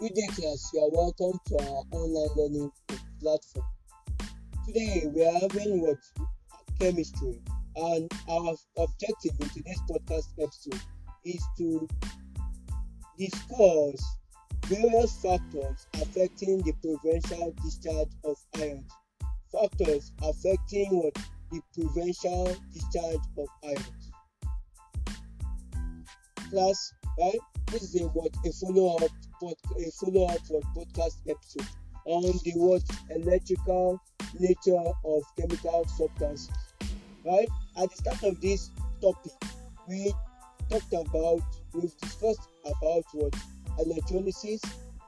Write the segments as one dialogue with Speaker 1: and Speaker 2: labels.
Speaker 1: Class, you are welcome to our online learning platform. Today we are having what chemistry and our objective in today's podcast episode is to discuss various factors affecting the preferential discharge of ions. Factors affecting what the preferential discharge of ions. Class, right? This is a what a follow-up pod, a follow-up for podcast episode on the what? Electrical nature of chemical substances. Right? At the start of this topic, we talked about we've discussed about what? Electrolysis,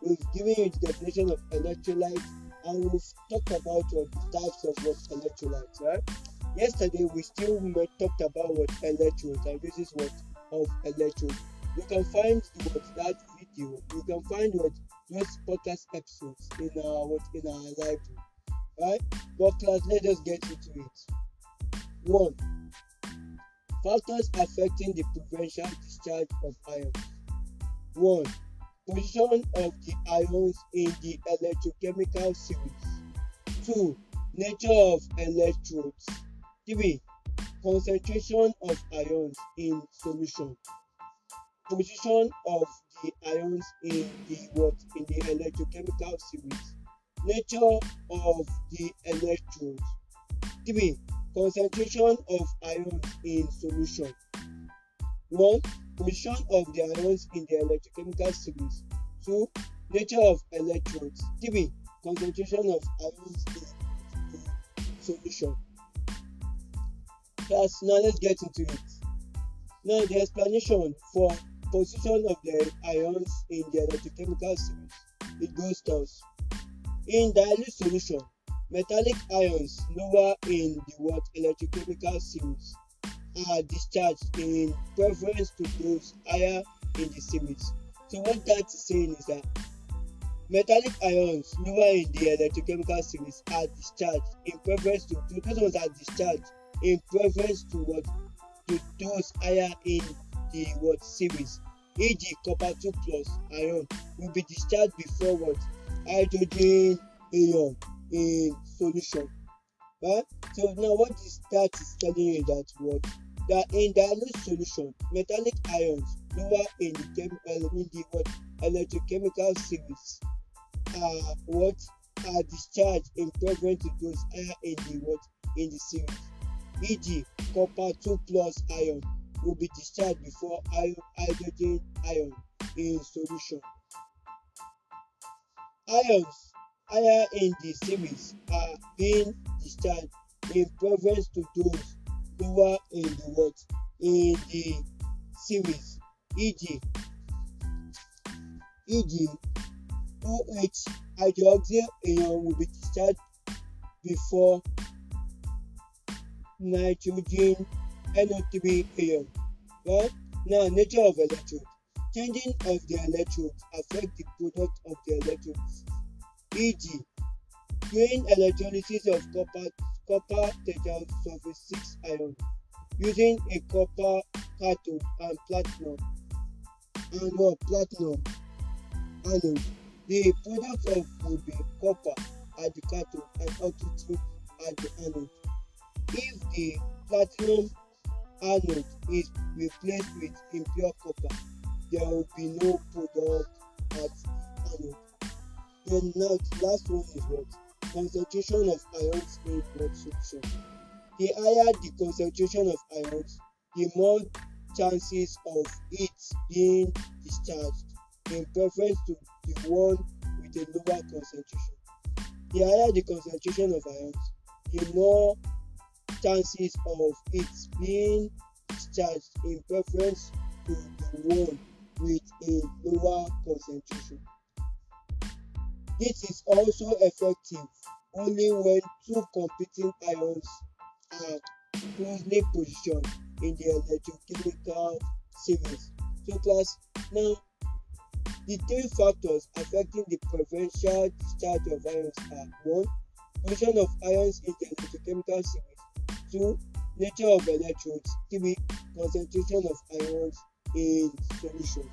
Speaker 1: we've given you the definition of electrolyte, and we've talked about what? Types of what? Electrolytes, right? Yesterday we still talked about what? Electrodes and this is what? Of electrodes. You can find what that video you can find what those podcast episodes in our what in our library right? But class let us get into it. One factors affecting the preferential discharge of ions one position of the ions in the electrochemical series. Two nature of electrodes. Three concentration of ions in solution position of the ions in the what? In the electrochemical series. Nature of the electrodes. Three concentration of ions in solution. One position of the ions in the electrochemical series. Two nature of electrodes. Three concentration of ions in solution. Class now let's get into it. Now the explanation for position of the ions in the electrochemical series. It goes thus. In dilute solution, metallic ions lower in the what electrochemical series are discharged in preference to those higher in the series. So what that is saying is that metallic ions lower in the electrochemical series are discharged in preference to, to those ones are discharged in preference to what to those higher in the what series. E.g. copper 2 plus ion will be discharged before what? Hydrogen ion in solution. Right so now what is that is telling you that what? That in dilute solution metallic ions lower in the chemical uh, in the what? Electrochemical series are what? Are discharged in preference to those higher uh, in the what? In the series. E.g. copper 2 plus ion will be discharged before hydrogen ion in solution. Ions higher in the series are being discharged in preference to those lower in the what in the series e.g. e.g. OH hydroxyl ion will be discharged before nitrogen NO3 ion. Right? Now, nature of electrode. Changing of the electrodes affect the product of the electrodes. E.g., doing electrolysis of copper copper tetrasulfate 6 ion using a copper cathode and platinum and what platinum anode. The product of will be copper at the cathode and oxygen at the anode. If the platinum anode is replaced with impure copper, there will be no product at anode. Then now the last one is what? Concentration of ions in blood solution. The higher the concentration of ions, the more chances of it being discharged in preference to the one with a lower concentration. The higher the concentration of ions, the more chances of it being discharged in preference to the one with a lower concentration. This is also effective only when two competing ions are closely positioned in the electrochemical series. So class, now the three factors affecting the preferential discharge of ions are one, position of ions in the electrochemical series two nature of electrodes three concentration of ions in solution